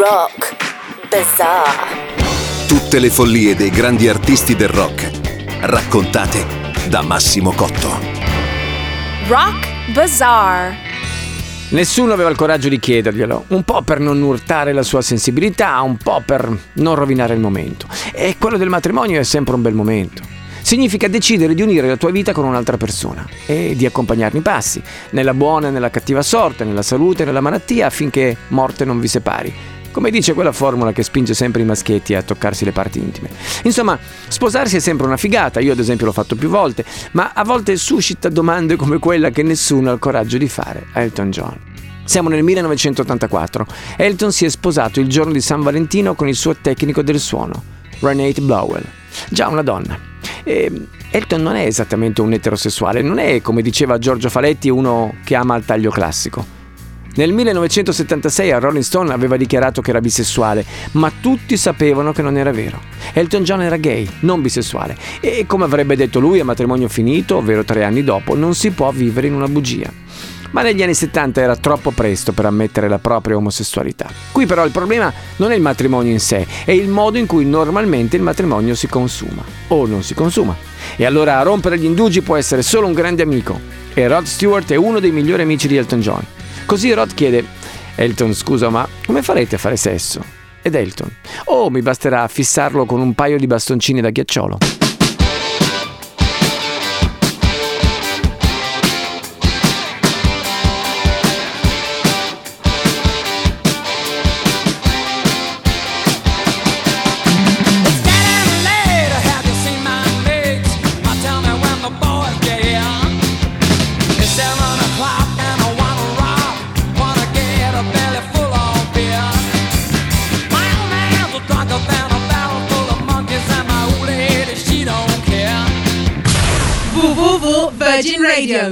Rock Bazaar. Tutte le follie dei grandi artisti del rock, raccontate da Massimo Cotto. Rock Bazaar. Nessuno aveva il coraggio di chiederglielo, un po' per non urtare la sua sensibilità, un po' per non rovinare il momento. E quello del matrimonio è sempre un bel momento. Significa decidere di unire la tua vita con un'altra persona e di accompagnarne i passi, nella buona e nella cattiva sorte, nella salute e nella malattia, affinché morte non vi separi. Come dice quella formula che spinge sempre i maschietti a toccarsi le parti intime. Insomma, sposarsi è sempre una figata, io ad esempio l'ho fatto più volte, ma a volte suscita domande come quella che nessuno ha il coraggio di fare a Elton John. Siamo nel 1984. Elton si è sposato il giorno di San Valentino con il suo tecnico del suono, Renate Blowell. Già una donna. E Elton non è esattamente un eterosessuale, non è, come diceva Giorgio Faletti, uno che ama il taglio classico. Nel 1976 a Rolling Stone aveva dichiarato che era bisessuale, ma tutti sapevano che non era vero. Elton John era gay, non bisessuale, e come avrebbe detto lui a matrimonio finito, ovvero tre anni dopo, non si può vivere in una bugia. Ma negli anni 70 era troppo presto per ammettere la propria omosessualità. Qui però il problema non è il matrimonio in sé, è il modo in cui normalmente il matrimonio si consuma o non si consuma. E allora a rompere gli indugi può essere solo un grande amico. E Rod Stewart è uno dei migliori amici di Elton John. Così Rod chiede, Elton scusa ma come farete a fare sesso? Ed Elton, oh mi basterà fissarlo con un paio di bastoncini da ghiacciolo. Virgin Radio.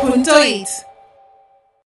Punto.